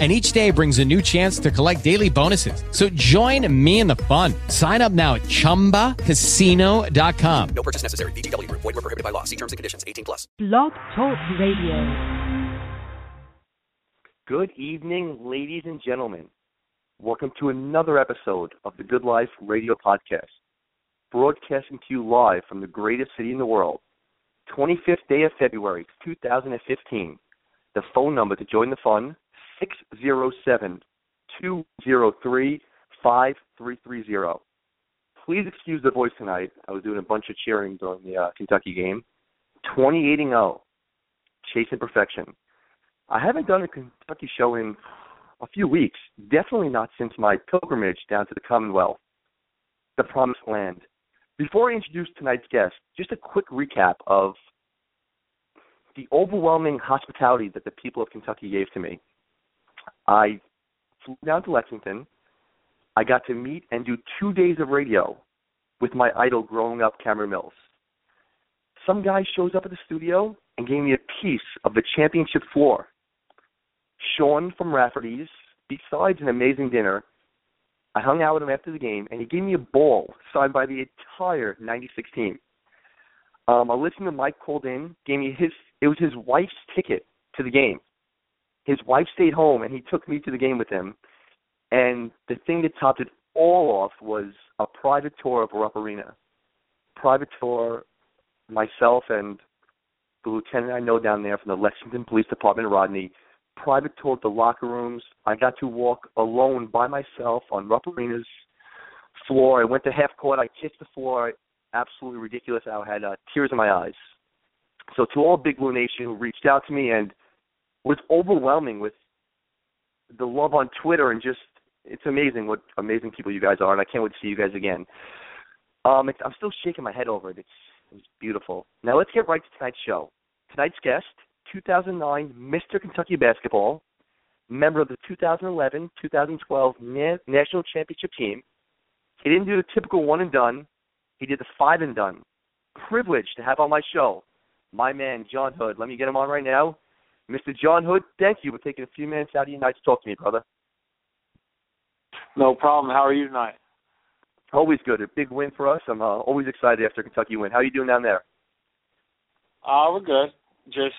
and each day brings a new chance to collect daily bonuses. So join me in the fun. Sign up now at ChumbaCasino.com. No purchase necessary. VGW. Void were prohibited by law. See terms and conditions. 18 plus. Blog Talk Radio. Good evening, ladies and gentlemen. Welcome to another episode of the Good Life Radio Podcast, broadcasting to you live from the greatest city in the world. 25th day of February, 2015. The phone number to join the fun, 607 203 5330. Please excuse the voice tonight. I was doing a bunch of cheering during the uh, Kentucky game. 28 0, chasing perfection. I haven't done a Kentucky show in a few weeks, definitely not since my pilgrimage down to the Commonwealth, the Promised Land. Before I introduce tonight's guest, just a quick recap of the overwhelming hospitality that the people of Kentucky gave to me. I flew down to Lexington. I got to meet and do two days of radio with my idol growing up, Cameron Mills. Some guy shows up at the studio and gave me a piece of the championship floor. Sean from Rafferty's, besides an amazing dinner, I hung out with him after the game, and he gave me a ball signed by the entire '96 team. Um, a listener, Mike, called in, gave me his. It was his wife's ticket to the game his wife stayed home and he took me to the game with him. And the thing that topped it all off was a private tour of Rupp Arena. Private tour, myself and the lieutenant I know down there from the Lexington Police Department, Rodney. Private tour of the locker rooms. I got to walk alone by myself on Rupp Arena's floor. I went to half court. I kissed the floor. Absolutely ridiculous. I had uh, tears in my eyes. So to all Big Blue Nation who reached out to me and was overwhelming with the love on Twitter and just it's amazing what amazing people you guys are, and I can't wait to see you guys again. Um, I'm still shaking my head over it. It's it's beautiful. Now let's get right to tonight's show. Tonight's guest, 2009 Mr. Kentucky basketball, member of the 2011-2012 Na- national championship team. He didn't do the typical one and done. He did the five and done. Privileged to have on my show my man Jon Hood. Let me get him on right now. Mr. Jon Hood, thank you for taking a few minutes out of your night to talk to me, brother. No problem. How are you tonight? Always good. A big win for us. I'm uh, always excited after Kentucky win. How are you doing down there? Uh, we're good. Just,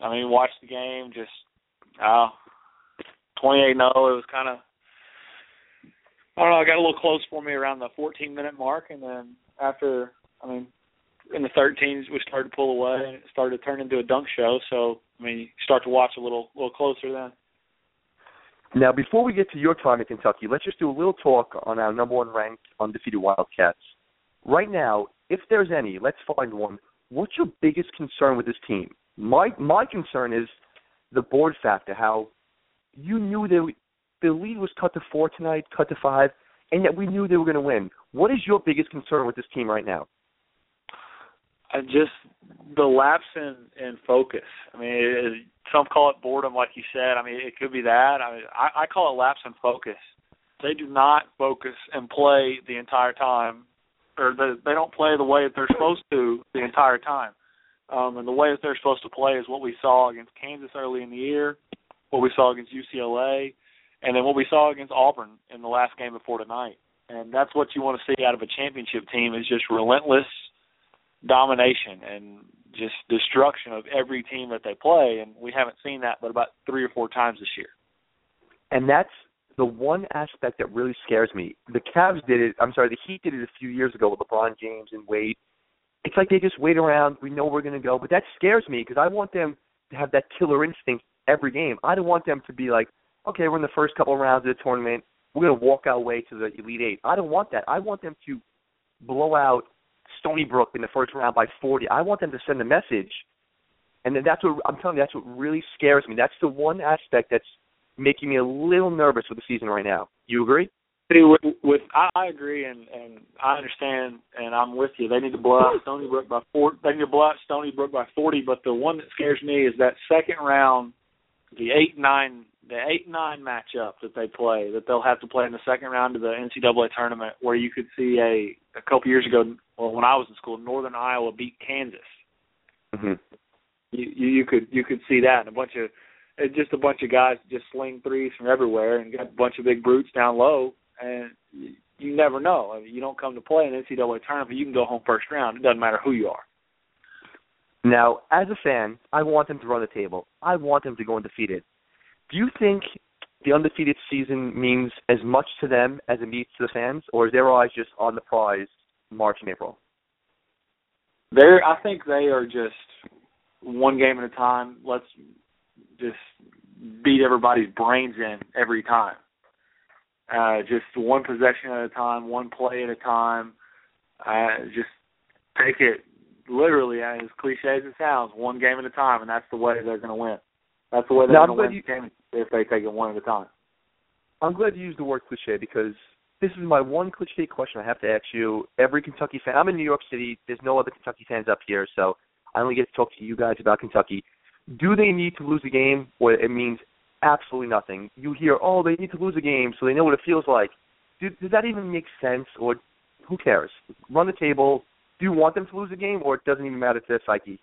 I mean, watch the game. Just, uh, 28 0. It was kind of, I don't know, it got a little close for me around the 14 minute mark. And then after, I mean, in the 13s, we started to pull away and it started to turn into a dunk show. So, I mean, you start to watch a little, little closer then. Now, before we get to your time in Kentucky, let's just do a little talk on our number one ranked undefeated Wildcats. Right now, if there's any, let's find one. What's your biggest concern with this team? My my concern is the board factor. How you knew that the lead was cut to four tonight, cut to five, and yet we knew they were going to win. What is your biggest concern with this team right now? I just the lapse in in focus. I mean, it, some call it boredom, like you said. I mean, it could be that. I mean, I, I call it lapse in focus. They do not focus and play the entire time, or the, they don't play the way that they're supposed to the entire time. Um, and the way that they're supposed to play is what we saw against Kansas early in the year, what we saw against UCLA, and then what we saw against Auburn in the last game before tonight. And that's what you want to see out of a championship team is just relentless domination and just destruction of every team that they play, and we haven't seen that but about three or four times this year. And that's the one aspect that really scares me. The Cavs did it. I'm sorry, the Heat did it a few years ago with LeBron James and Wade. It's like they just wait around. We know we're going to go, but that scares me because I want them to have that killer instinct every game. I don't want them to be like, okay, we're in the first couple of rounds of the tournament. We're going to walk our way to the Elite Eight. I don't want that. I want them to blow out Stony Brook in the first round by 40. I want them to send a message, and then that's what I'm telling you. That's what really scares me. That's the one aspect that's making me a little nervous with the season right now. You agree? See, with, with I, agree, and and I understand, and I'm with you. They need to blow out Stony Brook by four. They need to blow out Stony Brook by forty. But the one that scares me is that second round, the eight nine, the eight nine matchup that they play, that they'll have to play in the second round of the NCAA tournament, where you could see a a couple years ago, well, when I was in school, Northern Iowa beat Kansas. hmm You you, you could you could see that, and a bunch of just a bunch of guys just sling threes from everywhere and got a bunch of big brutes down low, and you, never know. I mean, you don't come to play in an NCAA tournament, you can go home first round. It doesn't matter who you are. Now, as a fan, I want them to run the table. I want them to go undefeated. Do you think the undefeated season means as much to them as it means to the fans, or is their eyes just on the prize March and April? They're, I think they are just one game at a time. Let's just beat everybody's brains in every time. Uh, just one possession at a time, one play at a time. Uh, just take it literally, as cliche as it sounds, one game at a time, and that's the way they're going to win. That's the way they're going to win you- the game if they take it one at a time. I'm glad you used the word cliche because this is my one cliche question I have to ask you. Every Kentucky fan, I'm in New York City. There's no other Kentucky fans up here, so I only get to talk to you guys about Kentucky. Do they need to lose a game, or it means absolutely nothing? You hear, oh, they need to lose a game so they know what it feels like. Do, does that even make sense, or who cares? Run the table. Do you want them to lose a game, or it doesn't even matter to their psyche?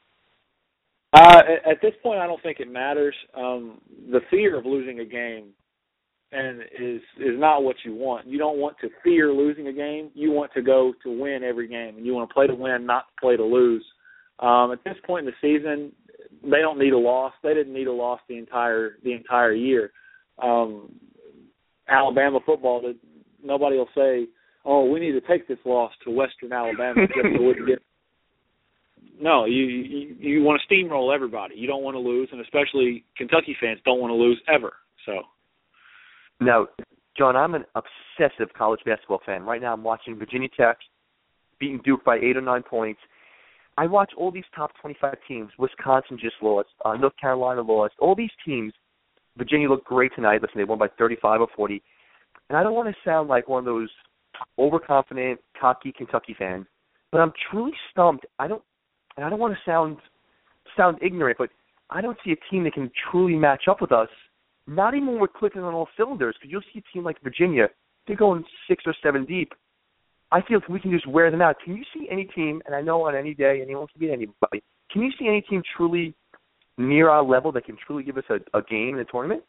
Uh, at, this point, I don't think it matters. Um, the fear of losing a game and is is not what you want. You don't want to fear losing a game. You want to go to win every game, and you want to play to win, not play to lose. Um, at this point in the season, they don't need a loss. They didn't need a loss the entire the entire year. Um, Alabama football, nobody will say, "Oh, we need to take this loss to Western Alabama just so we can get no, you you, you want to steamroll everybody. You don't want to lose, and especially Kentucky fans don't want to lose ever. So Now, Jon, I'm an obsessive college basketball fan. Right now, I'm watching Virginia Tech beating Duke by eight or nine points. I watch all these top 25 teams. Wisconsin just lost. Uh, North Carolina lost. All these teams. Virginia looked great tonight. Listen, they won by 35 or 40. And I don't want to sound like one of those overconfident, cocky Kentucky fans, but I'm truly stumped. I don't, and I don't want to sound sound ignorant, but I don't see a team that can truly match up with us not even when we're clicking on all cylinders, because you'll see a team like Virginia, they're going six or seven deep. I feel we can just wear them out. Can you see any team, and I know on any day anyone can beat anybody, can you see any team truly near our level that can truly give us a, a game in the tournament?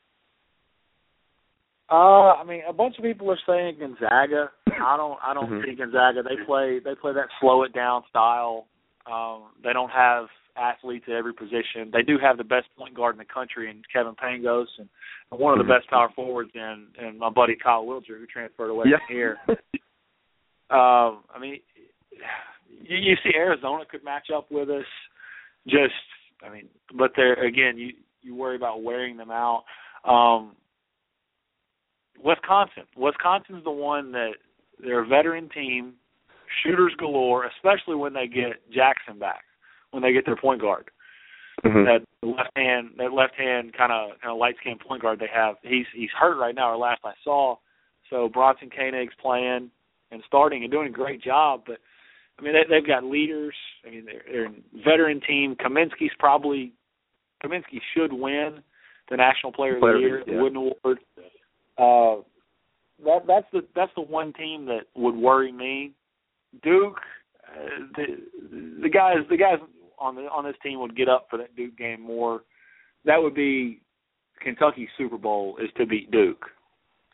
Uh, I mean, a bunch of people are saying Gonzaga. I don't. I don't Mhm. see Gonzaga. They play. They play that slow it down style. Um, they don't have athletes at every position. They do have the best point guard in the country in Kevin Pangos, and one of the Mhm. best power forwards in in my buddy Kyle Wiltjer, who transferred away Yeah. from here. Um, I mean, you, you see Arizona could match up with us. Just, I mean, but there again, you you worry about wearing them out. Um, Wisconsin, Wisconsin's the one that they're a veteran team, shooters galore, especially when they get Jackson back, when they get their point guard. Mhm. That left hand, that left hand kind of kind of light skinned point guard they have. He's he's hurt right now. Or last I saw, so Bronson Koenig's playing and starting and doing a great job. But I mean, they, they've got leaders. I mean, they're, they're a veteran team. Kaminsky's probably Kaminsky should win the National Player of Player the of the Year, Year, the. Wooden Award. Uh, that that's the that's the one team that would worry me. Duke, uh, the the guys the guys on the on this team would get up for that Duke game more. That would be Kentucky's Super Bowl is to beat Duke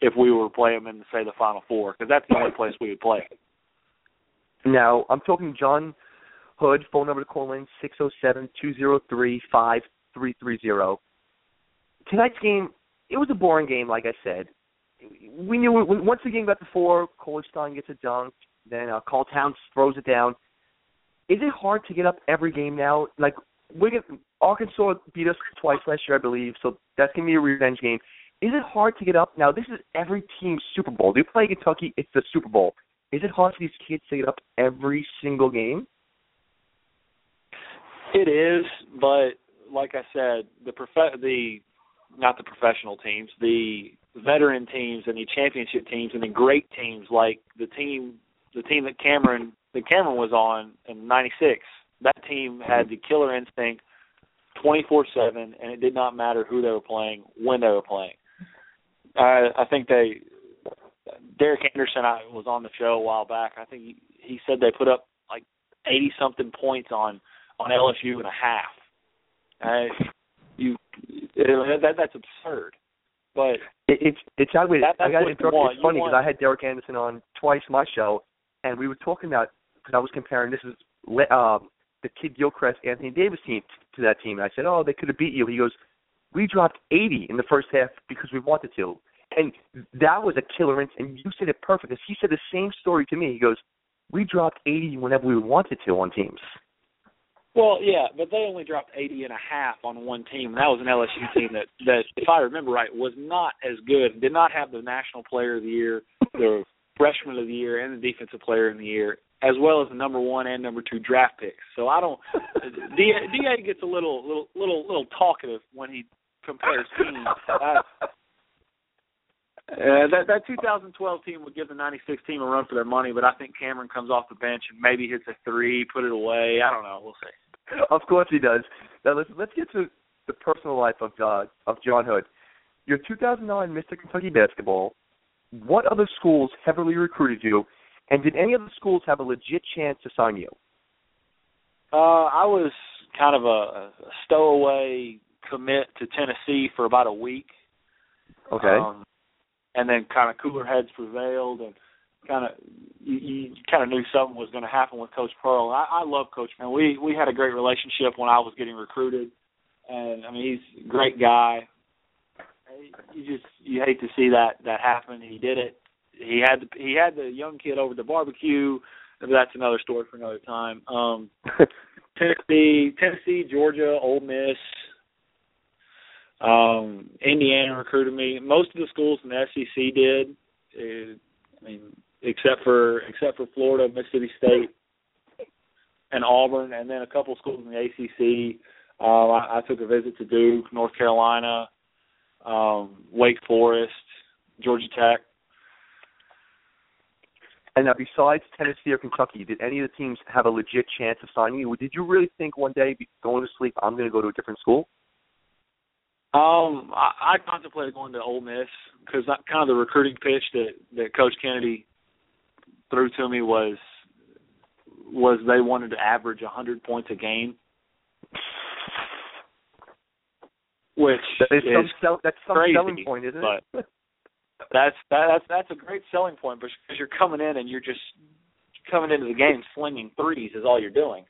if we were to play them in say the Final Four because that's the only place we would play. Now, I'm talking Jon Hood, phone number to call in, six zero seven two zero three five three three zero. Tonight's game, it was a boring game, like I said. We knew once the game got to four, Cauley-Stein gets a dunk, then uh, Karl Towns throws it down. Is it hard to get up every game now? Like, get, Arkansas beat us twice last year, I believe, so that's to be a revenge game. Is it hard to get up? Now, this is every team's Super Bowl. They play Kentucky, it's the Super Bowl. Is it hard for these kids to get up every single game? It is, but like I said, the prof- the not the professional teams, the veteran teams and the championship teams and the great teams like the team the team that Cameron that Cameron was on in '96. That team had the killer instinct, 24/7, and it did not matter who they were playing, when they were playing. I I think they Derek Anderson I was on the show a while back. I think he, he said they put up like 80 something points on on LSU and a half. Uh, you that that's absurd. But It, it's it's ugly. That- I got to interrupt. It's funny because I had Derek Anderson on twice my show, and we were talking about because I was comparing this is le- um, the Kidd-Gilchrist Anthony Davis team to that team. And I said, oh, they could have beat you. He goes, we dropped 80 in the first half because we wanted to, and that was a killer. ins- And you said it perfect. He said the same story to me. He goes, we dropped 80 whenever we wanted to on teams. Well, yeah, but they only dropped 80 and a half on one team. And that was an LSU team that, that, if I remember right, was not as good. Did not have the National Player of the Year, the Freshman of the Year, and the Defensive Player of the Year, as well as the number one and number two draft picks. So I don't. Da, Da gets a little, little, little, little talkative when he compares teams. I, uh, that that 2012 team would give the '96 team a run for their money, but I think Cameron comes off the bench and maybe hits a three, put it away. I don't know. We'll see. of course he does. Now let's let's get to the personal life of uh, of Jon Hood. Your 2009 Mr. Kentucky basketball. What other schools heavily recruited you, and did any other schools have a legit chance to sign you? Uh, I was kind of a, a stowaway commit to Tennessee for about a week. Okay. Um, and then kind of cooler heads prevailed, and kind of you, you kind of knew something was going to happen with Coach Pearl. I, I love Coach Man. We we had a great relationship when I was getting recruited, and I mean he's a great guy. You just you hate to see that that happen. He did it. He had the, he had the young kid over the barbecue. But that's another story for another time. Um, Tennessee, Tennessee, Georgia, Ole Miss, um, Indiana recruited me. Most of the schools in the SEC did. Uh, I mean, except for except for Florida, Mississippi State, and Auburn, and then a couple schools in the ACC. Um, I, I took a visit to Duke, North Carolina, um, Wake Forest, Georgia Tech. and now, besides Tennessee or Kentucky, did any of the teams have a legit chance of signing you? Did you really think one day, going to sleep, I'm going to go to a different school? Um, I, I contemplated going to Ole Miss because kind of the recruiting pitch that that Coach Kennedy threw to me was was they wanted to average a hundred points a game, which That is some is sell- that's some crazy, selling point, isn't it? that's that, that's that's a great selling point because you're coming in and you're just coming into the game slinging threes is all you're doing.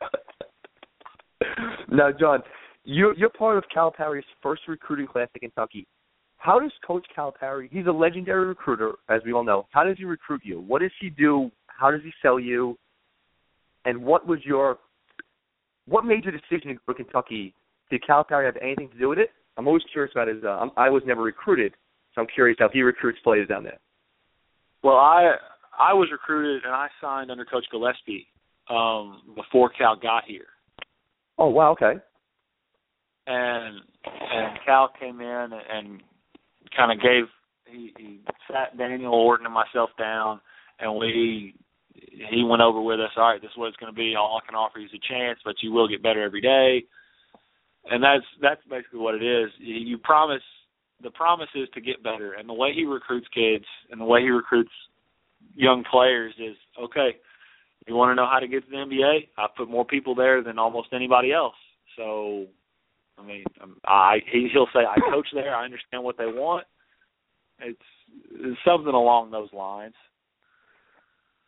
now, Jon, you're you're part of Calipari's first recruiting class at Kentucky. How does Coach Calipari? He's a legendary recruiter, as we all know. How does he recruit you? What does he do? How does he sell you? And what was your what made your decision for Kentucky? Did Calipari have anything to do with it? I'm always curious about his. Uh, I'm, I was never recruited, so I'm curious how he recruits players down there. Well, I I was recruited and I signed under Coach Gillispie um, before Cal got here, Oh wow, okay. and and Cal came in and, and kind of gave he, he sat Daniel Orton and myself down, and we he went over with us. All right, this is what it's going to be. All I can offer you is a chance, but you will get better every day. And that's that's basically what it is. You, promise the promise is to get better, and the way he recruits kids and the way he recruits young players is okay. You want to know how to get to the NBA? I put more people there than almost anybody else. So, I mean, um, I he, he'll say I coach there. I understand what they want. It's, it's something along those lines.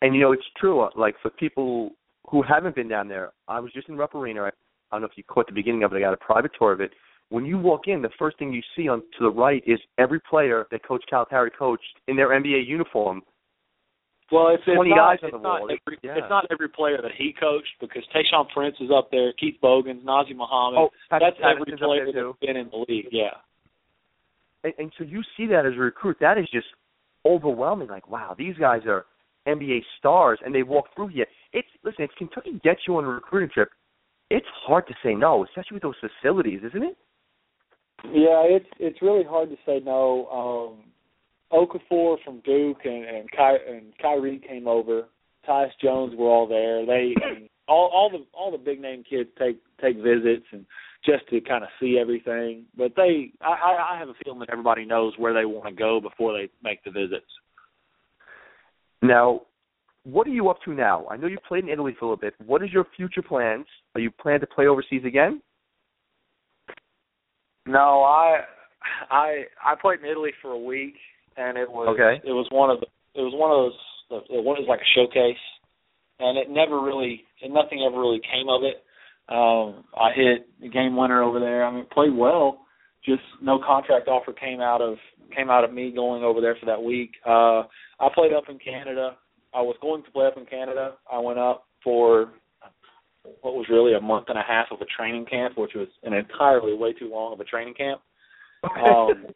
And you know, it's true. Like for people who haven't been down there, I was just in Rupp Arena. I, I don't know if you caught the beginning of it. I got a private tour of it. When you walk in, the first thing you see on to the right is every player that Coach Calipari coached in their NBA uniform. Well, it's, it's 20 not, guys on it's the not wall. Every, Yeah. It's not every player that he coached because Tayshaun Prince is up there, Keith Bogans, Nazr Mohammed. Oh, Pat- that's every Patterson's player that's been in the league. Yeah. And, and so you see that as a recruit. That is just overwhelming. Like, wow, these guys are NBA stars, and they walk through here. It's listen. If Kentucky gets you on a recruiting trip, it's hard to say no, especially with those facilities, isn't it? Yeah, it's it's really hard to say no. Um Okafor from Duke and and, Ky- and Kyrie came over. Tyus Jones were all there. They and all all the all the big name kids take take visits and just to kind of see everything. But they, I, I have a feeling that everybody knows where they want to go before they make the visits. Now, what are you up to now? I know you played in Italy for a little bit. What is your future plans? Are you planning to play overseas again? No, I I I played in Italy for a week, and it was Okay. it was one of the it was one of those it was like a showcase, and it never really and nothing ever really came of it. Um, I hit the game winner over there. I mean, played well. Just no contract offer came out of came out of me going over there for that week. Uh, I played up in Canada. I was going to play up in Canada. I went up for what was really a month and a half of a training camp, which was an entirely way too long of a training camp. Um,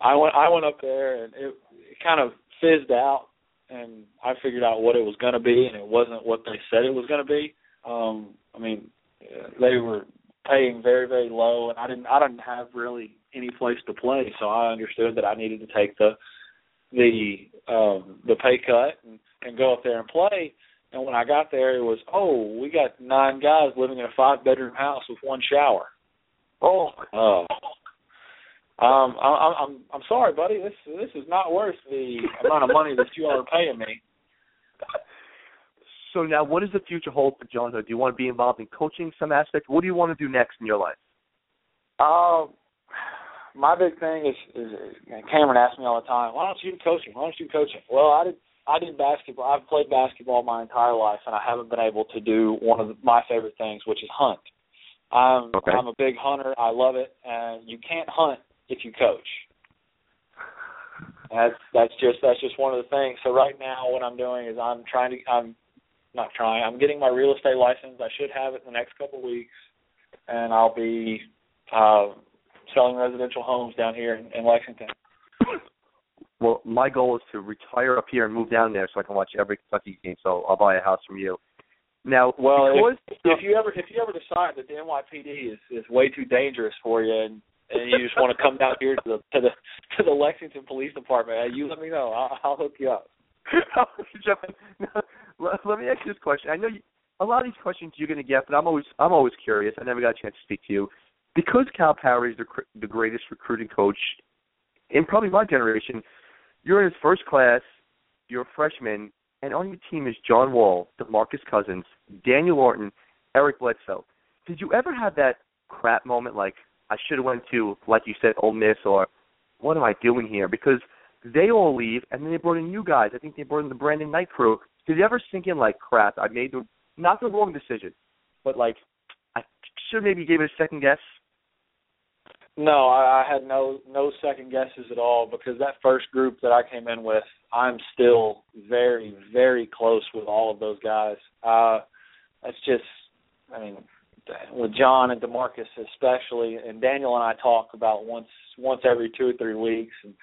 I went I went up there and it, it kind of fizzed out, and I figured out what it was going to be, and it wasn't what they said it was going to be. Um, I mean, they were paying very very low, and I didn't I didn't have really any place to play, so I understood that I needed to take the the um the pay cut and, and go up there and play. And when I got there, it was oh, we got nine guys living in a five bedroom house with one shower. Oh, Oh. Um, I, I'm I'm sorry, buddy. This this is not worth the amount of money that you are paying me. so now what does the future hold for Jon? Do you want to be involved in coaching some aspect? What do you want to do next in your life? Um, my big thing is, is Cameron asks me all the time, why don't you do coaching? Why don't you do coaching? Well, I did. I did basketball. I've played basketball my entire life, and I haven't been able to do one of my favorite things, which is hunt. I'm Okay. I'm a big hunter. I love it, and you can't hunt if you coach. That's that's just that's just one of the things. So right now, what I'm doing is I'm trying to I'm not trying. I'm getting my real estate license. I should have it in the next couple of weeks, and I'll be uh, selling residential homes down here in, in Lexington. Well, my goal is to retire up here and move down there so I can watch every Kentucky game. So I'll buy a house from you. Now, Well, because if, if you ever if you ever decide that the NYPD is is way too dangerous for you and and you just want to come down here to the to the to the Lexington Police Department, you let me know. I'll, I'll hook you up. Jon, no, let, let me ask you this question. I know you, a lot of these questions you're going to get, but I'm always I'm always curious. I never got a chance to speak to you because Calipari is the the greatest recruiting coach in probably my generation. You're in his first class. You're a freshman, and on your team is John Wall, DeMarcus Cousins, Daniel Orton, Eric Bledsoe. Did you ever have that crap moment like I should have went to, like you said, Ole Miss, or what am I doing here? Because they all leave, and then they brought in new guys. I think they brought in the Brandon Knight crew. Did you ever sink in like crap? I made the not the wrong decision, but like I should maybe give it a second guess. No, I, I had no no second guesses at all because that first group that I came in with, I'm still very very close with all of those guys. Uh, that's just, I mean, with John and Demarcus especially, and Daniel and I talk about once once every two or three weeks. And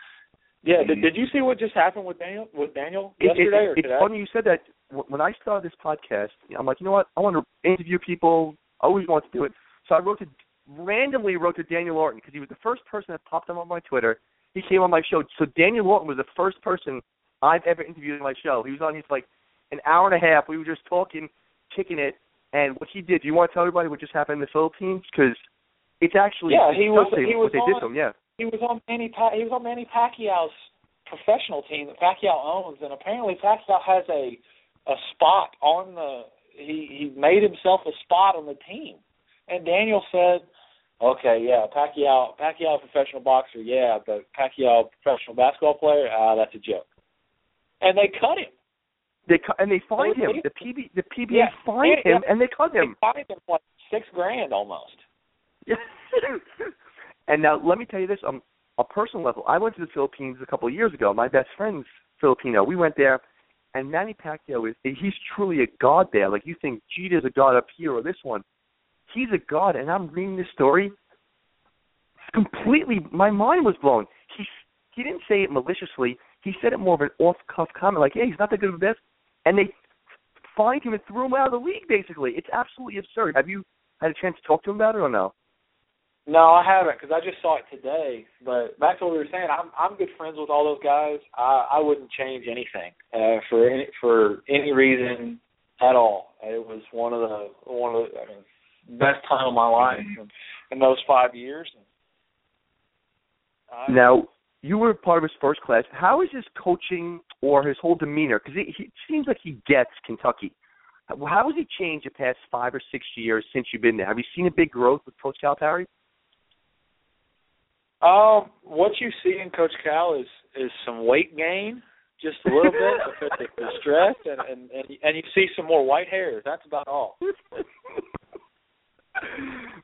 yeah, did, did you see what just happened with Daniel with Daniel It- it- yesterday or it's funny you said that. When I started this podcast, I'm like, you know what? I want to interview people. I always want to do it. So I wrote to randomly wrote to Daniel Orton because he was the first person that popped up on my Twitter. He came on my show. So Daniel Orton was the first person I've ever interviewed on my show. He was on his like an hour and a half. We were just talking, kicking it. And what he did, do you want to tell everybody what just happened in the Philippines? Because it's actually Yeah, he was- he was what they did on- to him. Yeah. he was on Manny pa- he was on Manny Pacquiao's professional team that Pacquiao owns, and apparently Pacquiao has a a spot on the he he made himself a spot on the team, and Daniel said, "Okay, yeah, Pacquiao Pacquiao professional boxer, yeah, but Pacquiao professional basketball player, ah, that's a joke." And they cut him. They cu- and they fined him. The PB the PBA Yeah, fined yeah, him and they cut him. They fined him like six grand almost. and now let me tell you this on a personal level. I went to the Philippines a couple of years ago. My best friend's Filipino. We went there, and Manny Pacquiao is he's truly a god there. Like you think, gee, there's a god up here or this one. He's a god, and I'm reading this story. Completely, my mind was blown. He he didn't say it maliciously. He said it more of an off-cuff comment, like, "Hey, he's not that good of a best," and they fined him and threw him out of the league. Basically, it's absolutely absurd. Have you had a chance to talk to him about it or no? No, I haven't because I just saw it today. But back to what we were saying, I'm I'm good friends with all those guys. I I wouldn't change anything uh, for any for any reason at all. It was one of the one of the I mean, best time of my life in, in those five years. I, Now, you were part of his first class. How is his coaching or his whole demeanor? Because he, he seems like he gets Kentucky. How how has he changed the past five or six years since you've been there? Have you seen a big growth with Coach Calipari? Um, what you see in Coach Cal is is some weight gain, just a little bit because of the stress, and and and and you see some more white hairs. That's about all.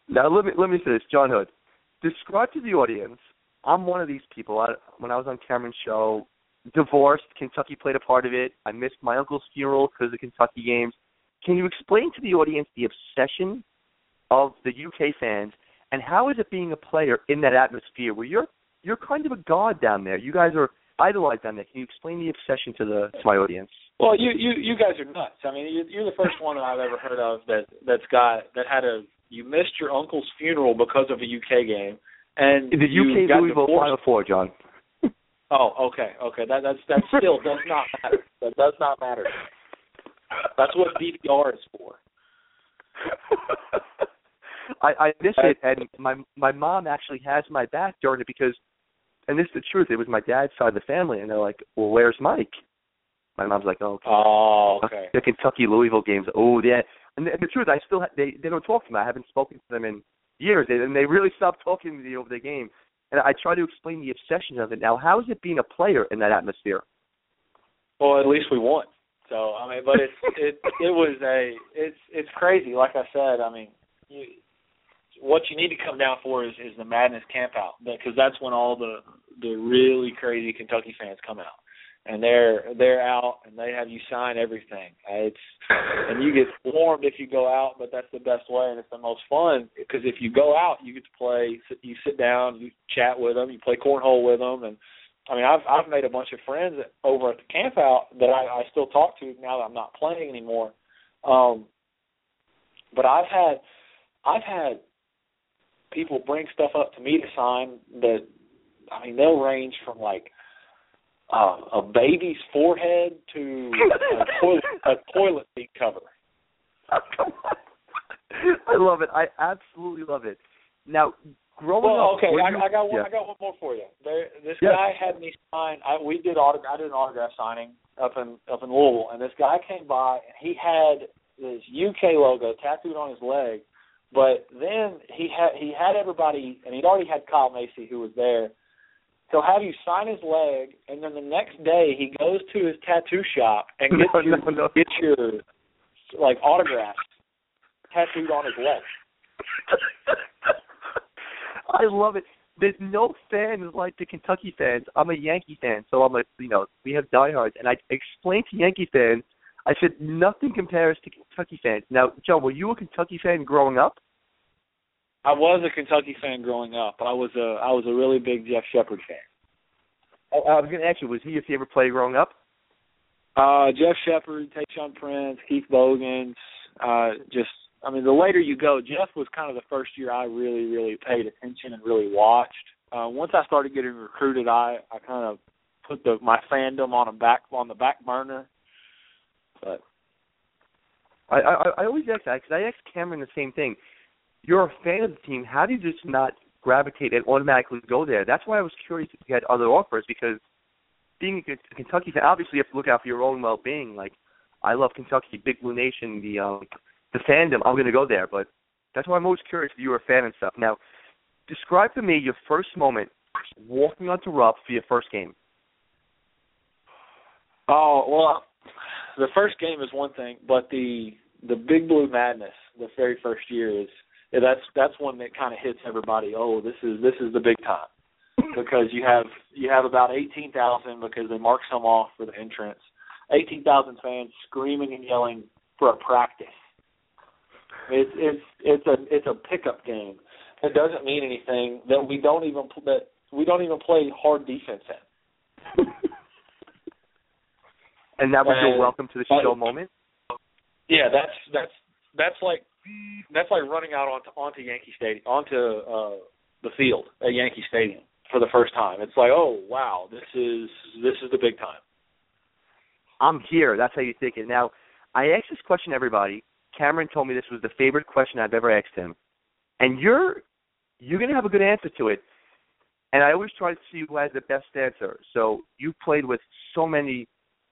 now let me let me say this, Jon Hood. Describe to the audience. I'm one of these people. I, when I was on Cameron's show, divorced. Kentucky played a part of it. I missed my uncle's funeral because of the Kentucky games. Can you explain to the audience the obsession of the UK fans and how is it being a player in that atmosphere where you're you're kind of a god down there? You guys are idolized down there. Can you explain the obsession to the to my audience? Well, you you you guys are nuts. I mean, you, you're the first one that I've ever heard of that that's got that had a you missed your uncle's funeral because of a UK game, and The you UK got Louisville divorced. Final Four, Jon. Oh, okay, okay. That that's that still does not matter. That does not matter. That's what DVR is for. I, I miss it, and my my mom actually has my back during it because, and this is the truth. It was my dad's side of the family, and they're like, "Well, where's Mike?" My mom's like, "Oh, okay. Oh, okay. the Kentucky Louisville games. Oh, yeah." And the, and the truth, I still ha- they they don't talk to me. I haven't spoken to them in years, they, and they really stopped talking to me over the game. And I try to explain the obsession of it. Now, how is it being a player in that atmosphere? Well, at least we won. So I mean, but it's it it was a it's it's crazy. Like I said, I mean, you, what you need to come down for is is the madness camp out because that's when all the the really crazy Kentucky fans come out. And they're they're out and they have you sign everything. Uh, It's and you get warmed if you go out, but that's the best way and it's the most fun because if you go out, you get to play. You sit down, you chat with them, you play cornhole with them, and I mean, I've I've made a bunch of friends over at the camp out that I, I still talk to now that I'm not playing anymore. Um, but I've had I've had people bring stuff up to me to sign that I mean they'll range from like uh, a baby's forehead to a toilet a toilet seat cover. I love it. I absolutely love it. Now, growing Well, up, okay, I, you- I got one. yeah. I got one more for you. There, this Yeah. guy had me sign. I, we did auto, I did an autograph signing up in up in Louisville, and this guy came by and he had this UK logo tattooed on his leg. But then he had he had everybody, and he'd already had Kyle Macy who was there. He'll have you sign his leg, and then the next day he goes to his tattoo shop and gets No, your no, no. gets your like autographs tattooed on his leg. I love it. There's no fans like the Kentucky fans. I'm a Yankee fan, so I'm a you know we have diehards, and I explained to Yankee fans. I said nothing compares to Kentucky fans. Now, Jon, were you a Kentucky fan growing up? I was a Kentucky fan growing up. I was a I was a really big Jeff Sheppard fan. I, I was going to ask you, was he your favorite player growing up? Uh, Jeff Sheppard, Tayshaun Prince, Keith Bogans. Uh, just, I mean, the later you go, Jeff was kind of the first year I really, really paid attention and really watched. Uh, once I started getting recruited, I, I kind of put the my fandom on a back on the back burner. But I I, I always ask that because I asked Cameron the same thing. You're a fan of the team. How do you just not gravitate and automatically go there? That's why I was curious if you had other offers because being a Kentucky fan, obviously you have to look out for your own well-being. Like I love Kentucky, Big Blue Nation, the um, the fandom. I'm going to go there, but that's why I'm always curious if you were a fan and stuff. Now, describe to me your first moment walking onto Rupp for your first game. Oh well, the first game is one thing, but the the Big Blue Madness, the very first year is yeah, that's that's one that kind of hits everybody. Oh, this is this is the big time because you have you have about eighteen thousand because they mark some off for the entrance. Eighteen thousand fans screaming and yelling for a practice. It's it's it's a it's a pickup game. It doesn't mean anything that we don't even that we don't even play hard defense in. And that was your Uh, welcome to the show moment. Yeah, that's that's that's like that's like running out onto onto Yankee Stadium, onto uh, the field at Yankee Stadium for the first time. It's like, oh wow, this is this is the big time. I'm here. That's how you think it. Now, I asked this question to everybody. Cameron told me this was the favorite question I've ever asked him, and you're you're gonna have a good answer to it. And I always try to see who has the best answer. So you played with so many.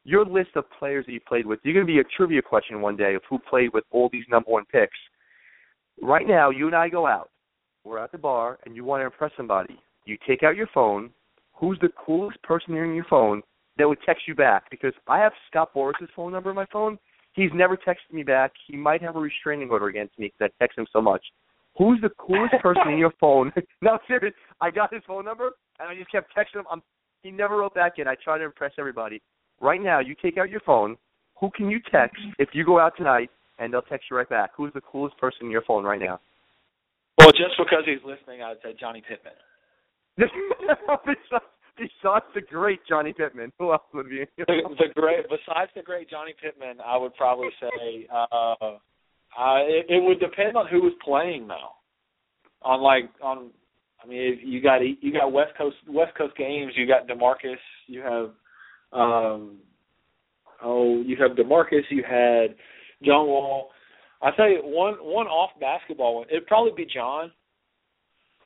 Your list of players that you played with, you're going to be a trivia question one day of who played with all these number one picks. Right now, you and I go out. We're at the bar, and you want to impress somebody. You take out your phone. Who's the coolest person in your phone that would text you back? Because I have Scott Boras's phone number in my phone. He's never texted me back. He might have a restraining order against me because I text him so much. Who's the coolest person in your phone? no, serious. I got his phone number and I just kept texting him. I'm, he never wrote back in. I try to impress everybody. Right now, you take out your phone. Who can you text if you go out tonight and they'll text you right back? Who's the coolest person in your phone right now? Well, just because he's listening, I would say Johnny Pittman. besides the great Johnny Pittman, who else would be? the, the great, besides the great Johnny Pittman, I would probably say uh, uh, it, it would depend on who was playing though. On like on, I mean, you got you got West Coast West Coast games. You got Demarcus. You have, um, oh, you have Demarcus. You had John Wall. I tell you one one off basketball one. It'd probably be John.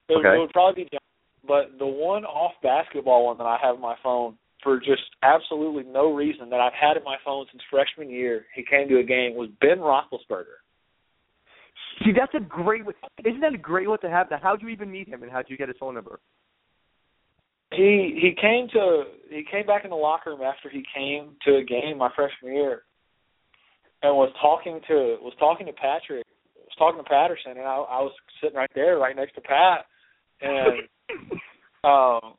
It, Okay. it would probably be John. But the one off basketball one that I have on my phone for just absolutely no reason that I've had in my phone since freshman year, he came to a game was Ben Roethlisberger. See, that's a great. Isn't that a great one to have? Now, how'd you even meet him, and how'd you get his phone number? He he came to he came back in the locker room after he came to a game my freshman year, and was talking to was talking to Patrick, was talking to Patterson, and I, I was sitting right there, right next to Pat, and um,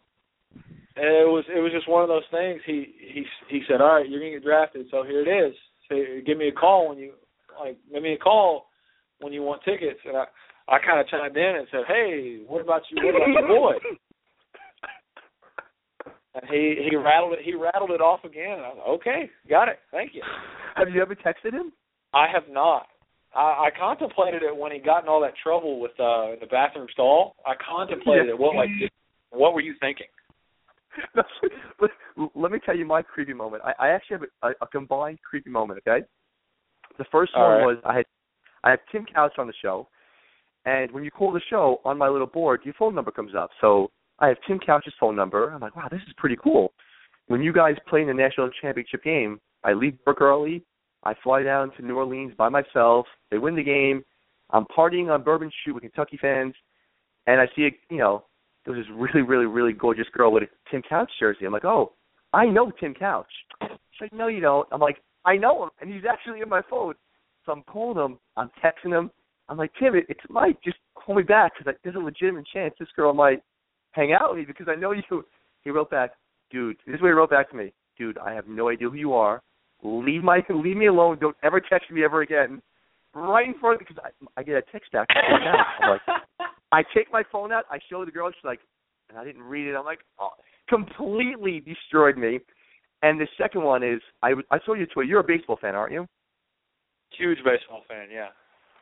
and it was it was just one of those things. He he he said, "All right, you're gonna get drafted, so here it is. So give me a call when you like give me a call when you want tickets." And I I kind of chimed in and said, "Hey, what about you? What about your boy?" And he he rattled it he rattled it off again. I was okay, got it, thank you. Have you ever texted him? I have not. I, I contemplated it when he got in all that trouble with uh in the bathroom stall. I contemplated it. What like what were you thinking? let me tell you my creepy moment. I, I actually have a, a, a combined creepy moment. Okay, the first All one right. was I had I had Tim Couch on the show, and when you call the show on my little board, your phone number comes up. So I have Tim Couch's phone number. I'm like, wow, this is pretty cool. When you guys play in the national championship game, I leave work early. I fly down to New Orleans by myself. They win the game. I'm partying on Bourbon Street with Kentucky fans, and I see a you know there was this really really really gorgeous girl with a Tim Couch jersey. I'm like, oh, I know Tim Couch. She's like, no, you don't. I'm like, I know him, and he's actually in my phone. So I'm calling him. I'm texting him. I'm like, Tim, it, it's Mike. Just call me back because there's a legitimate chance this girl might hang out with me because I know you. He wrote back, dude. This is what he wrote back to me, dude. I have no idea who you are. Leave my leave me alone. Don't ever text me ever again. Right in front of because I, I get a text back. I'm like, I take my phone out. I show the girl. She's like, and I didn't read it. I'm like, oh, completely destroyed me. And the second one is I I saw you tweet. You're a baseball fan, aren't you? Huge baseball fan, yeah.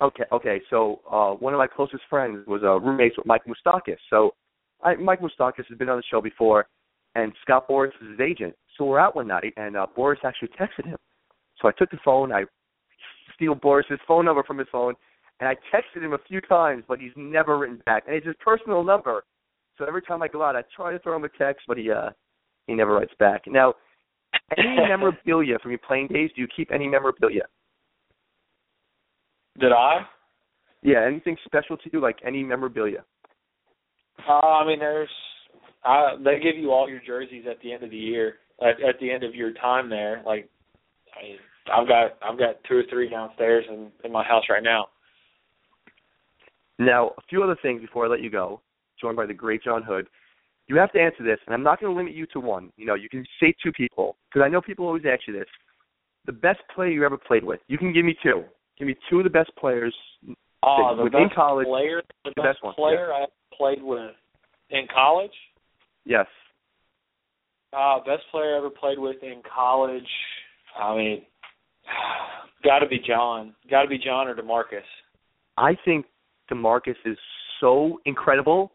Okay, okay. So uh one of my closest friends was uh, roommate with Mike Moustakas. So I, Mike Moustakas has been on the show before, and Scott Boras is his agent. So we're out one night, and uh, Boras actually texted him. So I took the phone, I steal Boras's phone number from his phone, and I texted him a few times, but he's never written back. And it's his personal number. So every time I go out, I try to throw him a text, but he uh he never writes back. Now, any memorabilia from your playing days? Do you keep any memorabilia? Did I? Yeah, anything special to you, like any memorabilia? Uh, I mean, there's uh, they give you all your jerseys at the end of the year, at, at the end of your time there. Like, I mean, I've got I've got two or three downstairs in in my house right now. Now, a few other things before I let you go. Joined by the great Jon Hood. You have to answer this, and I'm not going to limit you to one. You know, you can say two people because I know people always ask you this. The best player you ever played with. You can give me two. Give me two of the best players. Oh, the Within best college, player, the, the best, best one, player I played with in college. Yes. Uh, best player I ever played with in college. I mean, got to be John. Got to be John or Demarcus. I think Demarcus is so incredible.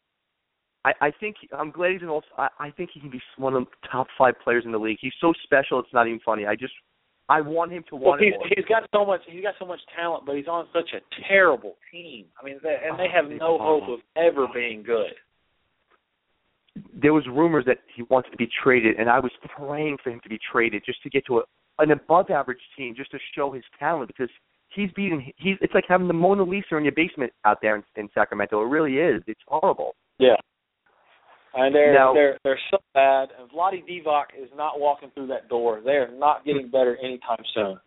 I, I think I'm glad he's an all. I, I think he can be one of the top five players in the league. He's so special. It's not even funny. I just I want him to Well, he's it more. he's got so much he's got so much talent, but he's on such a terrible team. I mean, they, and they ah, have no hope of ever being good. there was rumors that he wants to be traded, and I was praying for him to be traded just to get to a, an above average team, just to show his talent because he's beating. He's it's like having the Mona Lisa in your basement out there in, in Sacramento. It really is. It's horrible. Yeah. And they're Now- they're they're so bad. And Vlade Divac is not walking through that door. They are not getting better anytime soon.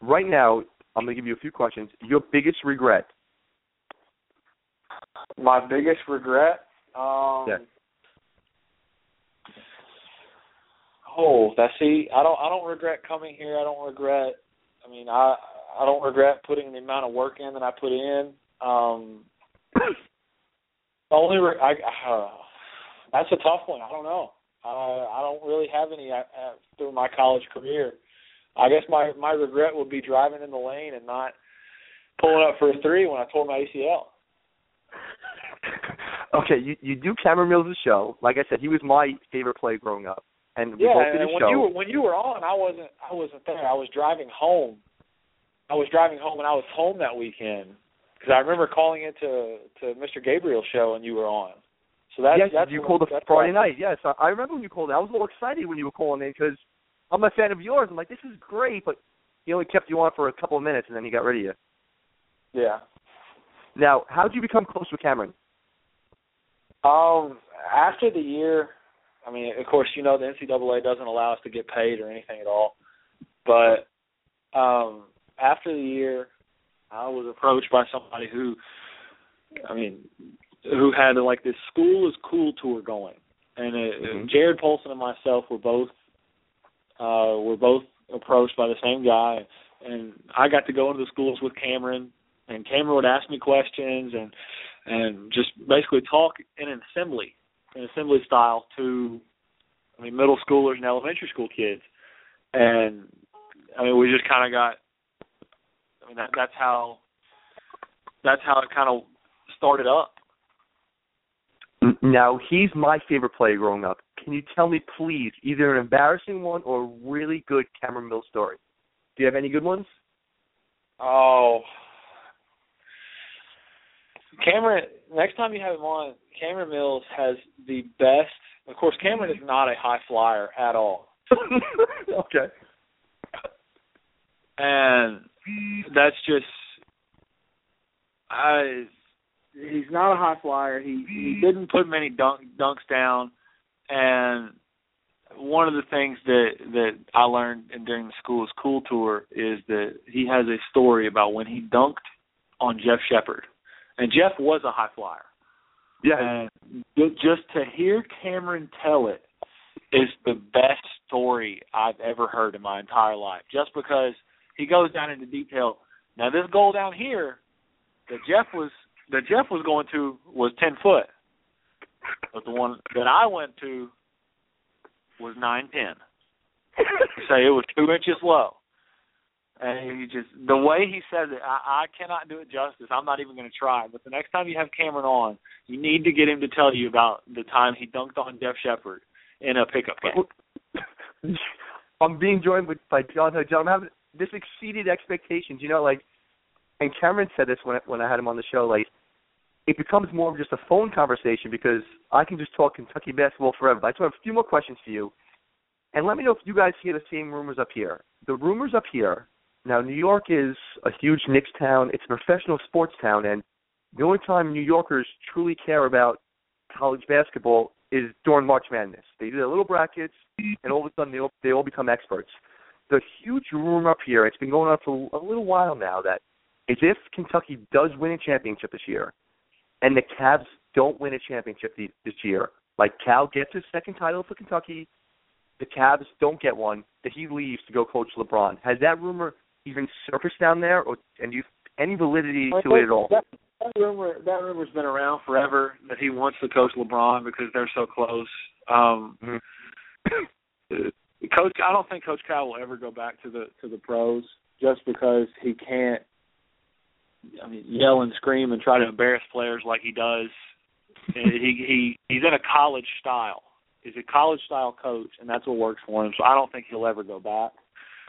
Right now, I'm going to give you a few questions. Your biggest regret? My biggest regret. Um, Yeah. Oh, that's see. I don't. I don't regret coming here. I don't regret. I mean, I. I don't regret putting the amount of work in that I put in. Um, the only. Re- I. Uh, that's a tough one. I don't know. Uh, I don't really have any uh, uh, through my college career. I guess my my regret would be driving in the lane and not pulling up for a three when I tore my ACL. okay, you you do Cameron Mills' show. Like I said, he was my favorite play growing up, and we Yeah, both did and when show. you were when you were on, I wasn't I wasn't there. I was driving home. I was driving home, and I was home that weekend because I remember calling into to Mr. Gabriel's show, and you were on. So that's yes, that's you called that's Friday night. Yes, I, I remember when you called. in. I was a little excited when you were calling in because I'm a fan of yours. I'm like, this is great, but he only kept you on for a couple of minutes and then he got rid of you. Yeah. Now, how did you become close with Cameron? Um, after the year, I mean, of course, you know the NCAA doesn't allow us to get paid or anything at all. But um, after the year, I was approached by somebody who, I mean, who had like this school is cool tour going, and it, Mhm. Jarrod Polson and myself were both uh, were both approached by the same guy, and I got to go into the schools with Cameron, and Cameron would ask me questions and and just basically talk in an assembly, an assembly style to, I mean, middle schoolers and elementary school kids, and I mean, we just kind of got, mean, that that's how, that's how it kind of started up. Now, he's my favorite player growing up. Can you tell me, please, either an embarrassing one or a really good Cameron Mills story? Do you have any good ones? Oh, Cameron. Next time you have him on, Cameron Mills has the best. Of course, Cameron is not a high flyer at all. okay. and that's just I he's not a high flyer. He he didn't put many dunk dunks down and one of the things that that I learned in, during the school's cool tour is that he has a story about when he dunked on Jeff Sheppard. And Jeff was a high flyer. Yeah. And just to hear Cameron tell it is the best story I've ever heard in my entire life. Just because he goes down into detail. Now this goal down here that Jeff was that Jeff was going to was ten foot. But the one that I went to was nine ten. Say it was two inches low. And he just the way he says it, I, I cannot do it justice. I'm not even going to try. But the next time you have Cameron on, you need to get him to tell you about the time he dunked on Jeff Sheppard in a pickup game. I'm being joined by Jon Hood. Jon, I'm having this exceeded expectations. You know, like, and Cameron said this when I, when I had him on the show. Like, it becomes more of just a phone conversation because I can just talk Kentucky basketball forever. But I just have a few more questions for you, and let me know if you guys hear the same rumors up here. The rumors up here. Now, New York is a huge Knicks town. It's a professional sports town, and the only time New Yorkers truly care about college basketball is during March Madness. They do their little brackets, and all of a sudden they all, they all become experts. The huge rumor up here, it's been going on for a little while now, that is if Kentucky does win a championship this year, and the Cavs don't win a championship this year, like Cal gets his second title for Kentucky, the Cavs don't get one, that he leaves to go coach LeBron. Has that rumor even surfaced down there, or and do you any validity to it at all? That, that rumor that rumor's been around forever that he wants to coach LeBron because they're so close. Um Coach I don't think Coach Cal will ever go back to the to the pros just because he can't I mean, yell and scream and try to embarrass players like he does. he he he's in a college style. He's a college style coach, and that's what works for him. So I don't think he'll ever go back.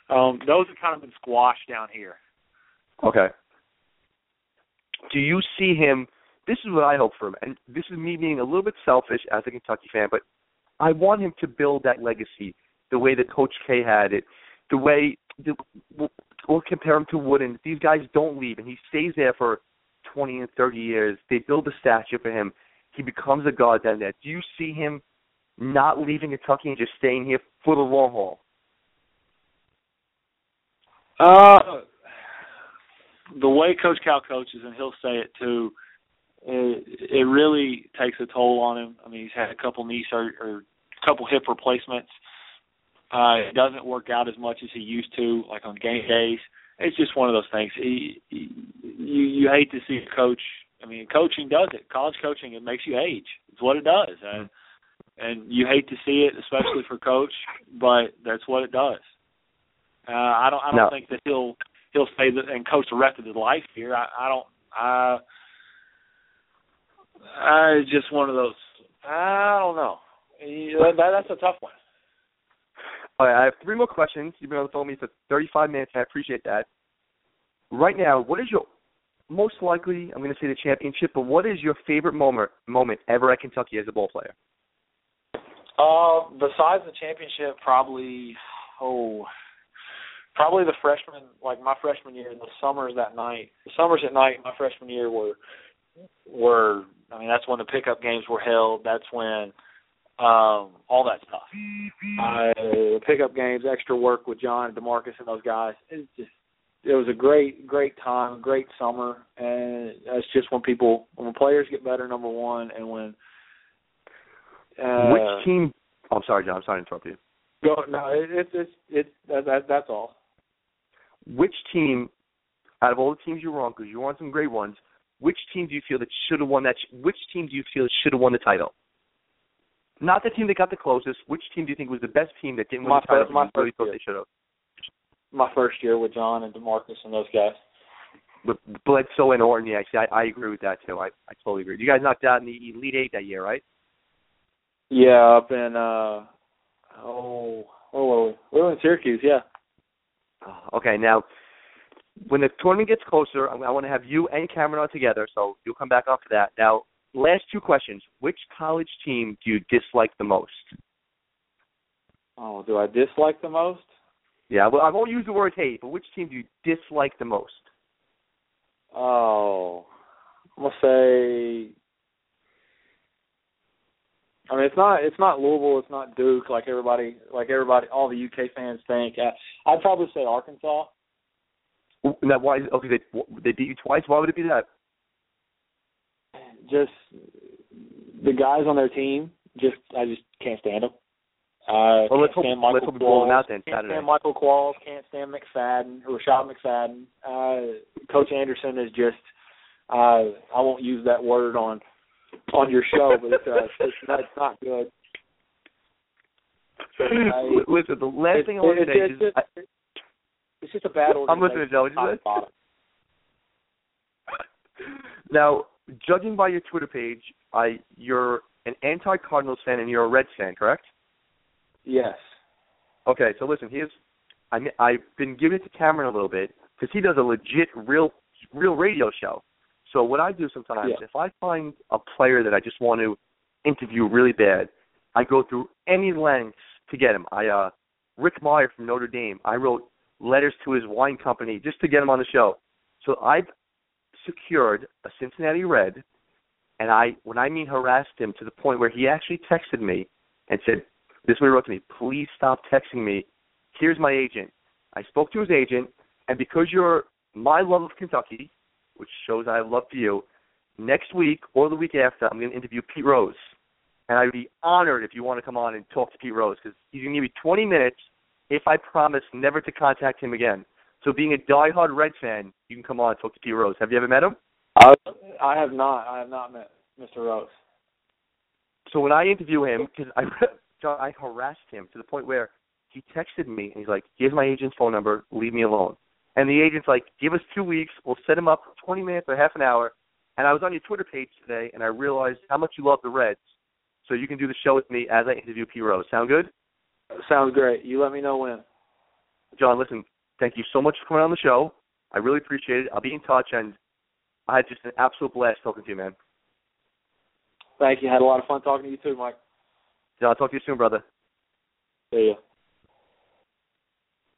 Um, those have kind of been squashed down here. Okay. Do you see him? This is what I hope for him, and this is me being a little bit selfish as a Kentucky fan, but I want him to build that legacy the way that Coach K had it, the way the, or compare him to Wooden. These guys don't leave, and he stays there for 20 and 30 years. They build a statue for him. He becomes a god down there. Do you see him not leaving Kentucky and just staying here for the long haul? Uh, the way Coach Cal coaches, and he'll say it too, it, it really takes a toll on him. I mean, he's had a couple knee sur- or a couple hip replacements. Uh, it doesn't work out as much as he used to, like on game days. It's just one of those things. He, he, you you hate to see a coach. I mean, coaching does it. College coaching it makes you age. It's what it does, and and you hate to see it, especially for coach. But that's what it does. Uh, I don't. I don't No. think that he'll he'll stay the, and coach the rest of his life here. I, I don't. I. I it's just one of those. I don't know. That, that's a tough one. All right, I have three more questions. You've been on the phone with me for 35 minutes. I appreciate that. Right now, what is your most likely? I'm going to say the championship, but what is your favorite moment moment ever at Kentucky as a ball player? Uh, besides the championship, probably oh, probably the freshman, like my freshman year, the summers that night. The summers at night, my freshman year were were. I mean, that's when the pickup games were held. That's when um all that stuff. Uh, pickup games, extra work with John and DeMarcus and those guys. It's just it was a great great time, great summer, and that's just when people when players get better. Number one, and when uh, Which team? Oh, I'm sorry, Jon. I'm sorry to interrupt you. Go no, it, it's it's it's that, that that's all. Which team, out of all the teams you were on, because you were on some great ones, which team do you feel that should have won that? Which team do you feel should have won the title? Not the team that got the closest. Which team do you think was the best team that didn't win My the title? first- my but really first year. they should have. My first year with John and DeMarcus and those guys. With Bledsoe and Orton, yeah, actually, I, I agree with that too. I, I totally agree. You guys knocked out in the Elite Eight that year, right? Yeah, up in uh oh where were we? We were in Syracuse, yeah. Uh, Okay, now when the tournament gets closer, I, I want to have you and Cameron on together, so you'll come back on for that. Now, last two questions: Which college team do you dislike the most? Oh, do I dislike the most? Yeah, well, I won't use the word hate, but which team do you dislike the most? Oh, I'm gonna say. I mean, it's not it's not Louisville, it's not Duke, like everybody like everybody all the UK fans think. I, I'd probably say Arkansas. Now, why? Okay, they they beat you twice. Why would it be that? Just the guys on their team, just I just can't stand them. Uh, Well, let's hope, stand Michael let's hope we blow them Qualls, out then Can't stand Michael Qualls. Can't stand McFadden. Rashad McFadden. Uh, Coach Anderson is just. Uh, I won't use that word on on your show, but it's uh, it's, not, it's not good. I- Listen, the last It's- thing I want to say is, just- I, It's just a bad I'm listening, to Joe. What organization. you said? now, judging by your Twitter page, I you're an anti-Cardinals fan and you're a Reds fan, correct? Yes. Okay, so listen, here's I I've been giving it to Cameron a little bit because he does a legit, real, real radio show. So what I do sometimes, Yeah. if I find a player that I just want to interview really bad, I go through any lengths to get him. I uh, Rick Mirer from Notre Dame. I wrote letters to his wine company just to get him on the show. So I've secured a Cincinnati Red, and I when I mean harassed him to the point where he actually texted me and said, "This is what he wrote to me. Please stop texting me. Here's my agent." I spoke to his agent, and because you're my love of Kentucky, which shows I love you, next week or the week after, I'm going to interview Pete Rose, and I'd be honored if you want to come on and talk to Pete Rose because he's going to give me 20 minutes if I promise never to contact him again. So, being a diehard Red fan, you can come on and talk to Pete Rose. Have you ever met him? I, I have not. I have not met Mr. Rose. So when I interview him, because I Jon, I harassed him to the point where he texted me and he's like, "Here's my agent's phone number. Leave me alone." And the agent's like, give us two weeks. We'll set him up for 20 minutes or half an hour. And I was on your Twitter page today, and I realized how much you love the Reds. So you can do the show with me as I interview P. Rose. Sound good? Sounds great. You let me know when. Jon, listen, thank you so much for coming on the show. I really appreciate it. I'll be in touch, and I had just an absolute blast talking to you, man. Thank you. Had a lot of fun talking to you too, Mike. Yeah, I'll talk to you soon, brother. See ya.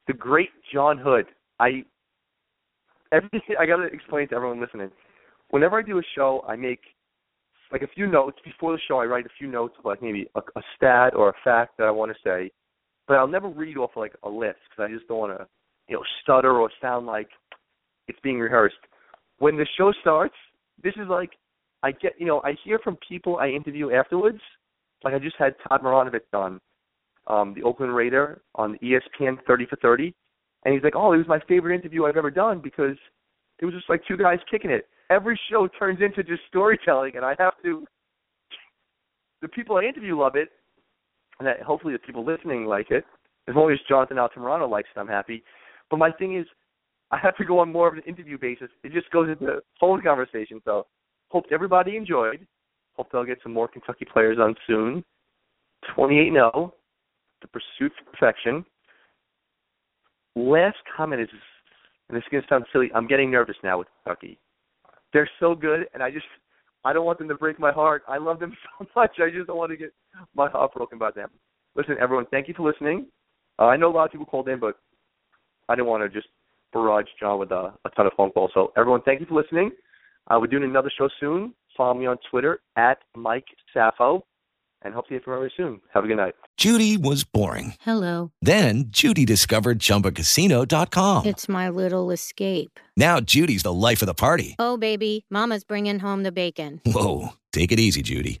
The great Jon Hood. I everything I gotta explain to everyone listening. Whenever I do a show, I make like a few notes before the show. I write a few notes of like maybe a, a stat or a fact that I want to say, but I'll never read off like a list because I just don't want to, you know, stutter or sound like it's being rehearsed. When the show starts, this is like I get, you know, I hear from people I interview afterwards. Like I just had Todd Marinovich on, um, the Oakland Raider on ESPN 30 for 30, and he's like, "Oh, it was my favorite interview I've ever done because it was just like two guys kicking it." Every show turns into just storytelling, and I have to. The people I interview love it, and that hopefully the people listening like it. As long as Jonathan Altamirano likes it, I'm happy. But my thing is, I have to go on more of an interview basis. It just goes into phone conversation. So, hope everybody enjoyed. Hope they'll get some more Kentucky players on soon. 28 0, the pursuit for perfection. Last comment is, and this is going to sound silly, I'm getting nervous now with Kentucky. They're so good, and I just, I don't want them to break my heart. I love them so much. I just don't want to get my heart broken by them. Listen, everyone, thank you for listening. Uh, I know a lot of people called in, but I didn't want to just barrage Jon with a, a ton of phone calls. So, everyone, thank you for listening. Uh, we're doing another show soon. Follow me on Twitter at Mike Safo, and hope to hear from you very soon. Have a good night. Judy was boring. Hello. Then Judy discovered ChumbaCasino.com. It's my little escape. Now Judy's the life of the party. Oh, baby, Mama's bringing home the bacon. Whoa, take it easy, Judy.